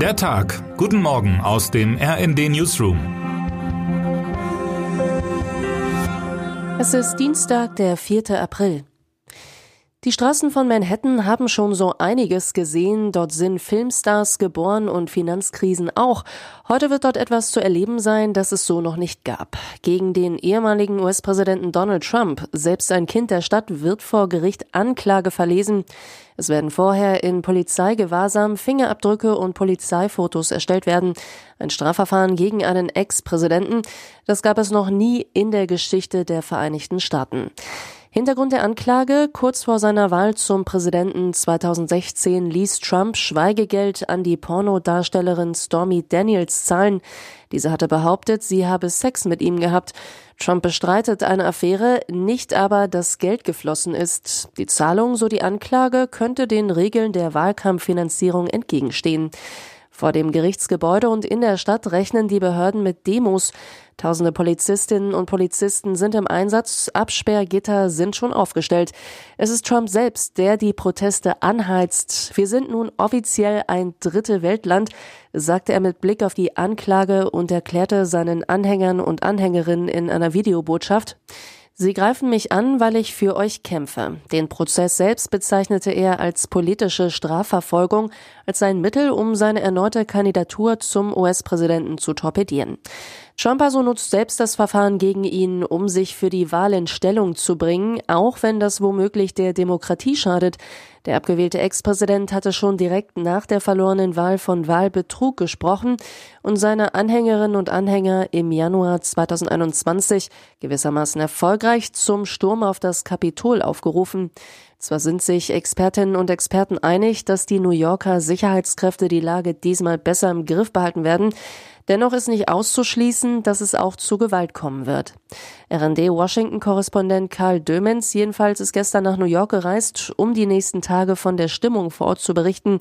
Der Tag. Guten Morgen aus dem RND Newsroom. Es ist Dienstag, der 4. April. Die Straßen von Manhattan haben schon so einiges gesehen. Dort sind Filmstars geboren und Finanzkrisen auch. Heute wird dort etwas zu erleben sein, das es so noch nicht gab. Gegen den ehemaligen US-Präsidenten Donald Trump, selbst ein Kind der Stadt, wird vor Gericht Anklage verlesen. Es werden vorher in Polizeigewahrsam Fingerabdrücke und Polizeifotos erstellt werden. Ein Strafverfahren gegen einen Ex-Präsidenten, das gab es noch nie in der Geschichte der Vereinigten Staaten. Hintergrund der Anklage, kurz vor seiner Wahl zum Präsidenten 2016 ließ Trump Schweigegeld an die Pornodarstellerin Stormy Daniels zahlen. Diese hatte behauptet, sie habe Sex mit ihm gehabt. Trump bestreitet eine Affäre, nicht aber, dass Geld geflossen ist. Die Zahlung, so die Anklage, könnte den Regeln der Wahlkampffinanzierung entgegenstehen. Vor dem Gerichtsgebäude und in der Stadt rechnen die Behörden mit Demos. Tausende Polizistinnen und Polizisten sind im Einsatz, Absperrgitter sind schon aufgestellt. Es ist Trump selbst, der die Proteste anheizt. Wir sind nun offiziell ein dritte Weltland, sagte er mit Blick auf die Anklage und erklärte seinen Anhängern und Anhängerinnen in einer Videobotschaft. Sie greifen mich an, weil ich für euch kämpfe. Den Prozess selbst bezeichnete er als politische Strafverfolgung, als ein Mittel, um seine erneute Kandidatur zum US-Präsidenten zu torpedieren. Trump also nutzt selbst das Verfahren gegen ihn, um sich für die Wahl in Stellung zu bringen, auch wenn das womöglich der Demokratie schadet. Der abgewählte Ex-Präsident hatte schon direkt nach der verlorenen Wahl von Wahlbetrug gesprochen und seine Anhängerinnen und Anhänger im Januar 2021 gewissermaßen erfolgreich zum Sturm auf das Kapitol aufgerufen. Zwar sind sich Expertinnen und Experten einig, dass die New Yorker Sicherheitskräfte die Lage diesmal besser im Griff behalten werden, dennoch ist nicht auszuschließen, dass es auch zu Gewalt kommen wird. RD-Washington-Korrespondent Karl Dömens jedenfalls ist gestern nach New York gereist, um die nächsten Tage von der Stimmung vor Ort zu berichten.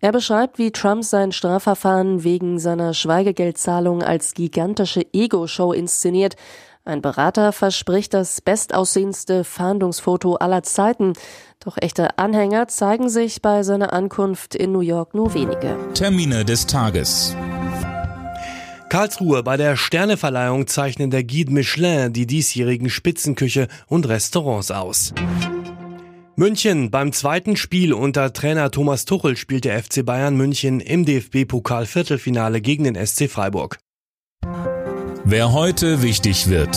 Er beschreibt, wie Trump sein Strafverfahren wegen seiner Schweigegeldzahlung als gigantische Ego-Show inszeniert. Ein Berater verspricht das bestaussehendste Fahndungsfoto aller Zeiten. Doch echte Anhänger zeigen sich bei seiner Ankunft in New York nur wenige. Termine des Tages. Karlsruhe bei der Sterneverleihung zeichnen der Guide Michelin die diesjährigen Spitzenküche und Restaurants aus. München beim zweiten Spiel unter Trainer Thomas Tuchel spielt der FC Bayern München im DFB-Pokal Viertelfinale gegen den SC Freiburg. Wer heute wichtig wird.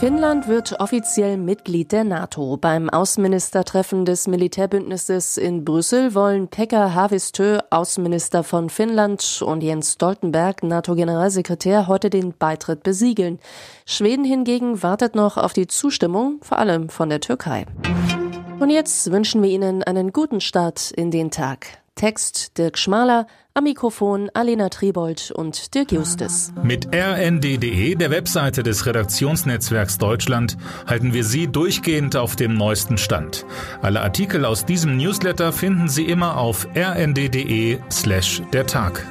Finnland wird offiziell Mitglied der NATO. Beim Außenministertreffen des Militärbündnisses in Brüssel wollen Pekka Haavisto, Außenminister von Finnland, und Jens Stoltenberg, NATO-Generalsekretär, heute den Beitritt besiegeln. Schweden hingegen wartet noch auf die Zustimmung, vor allem von der Türkei. Und jetzt wünschen wir Ihnen einen guten Start in den Tag. Text Dirk Schmaler, am Mikrofon Alena Tribold und Dirk Justus. Mit rnd.de, der Webseite des Redaktionsnetzwerks Deutschland, halten wir Sie durchgehend auf dem neuesten Stand. Alle Artikel aus diesem Newsletter finden Sie immer auf rnd.de slash der Tag.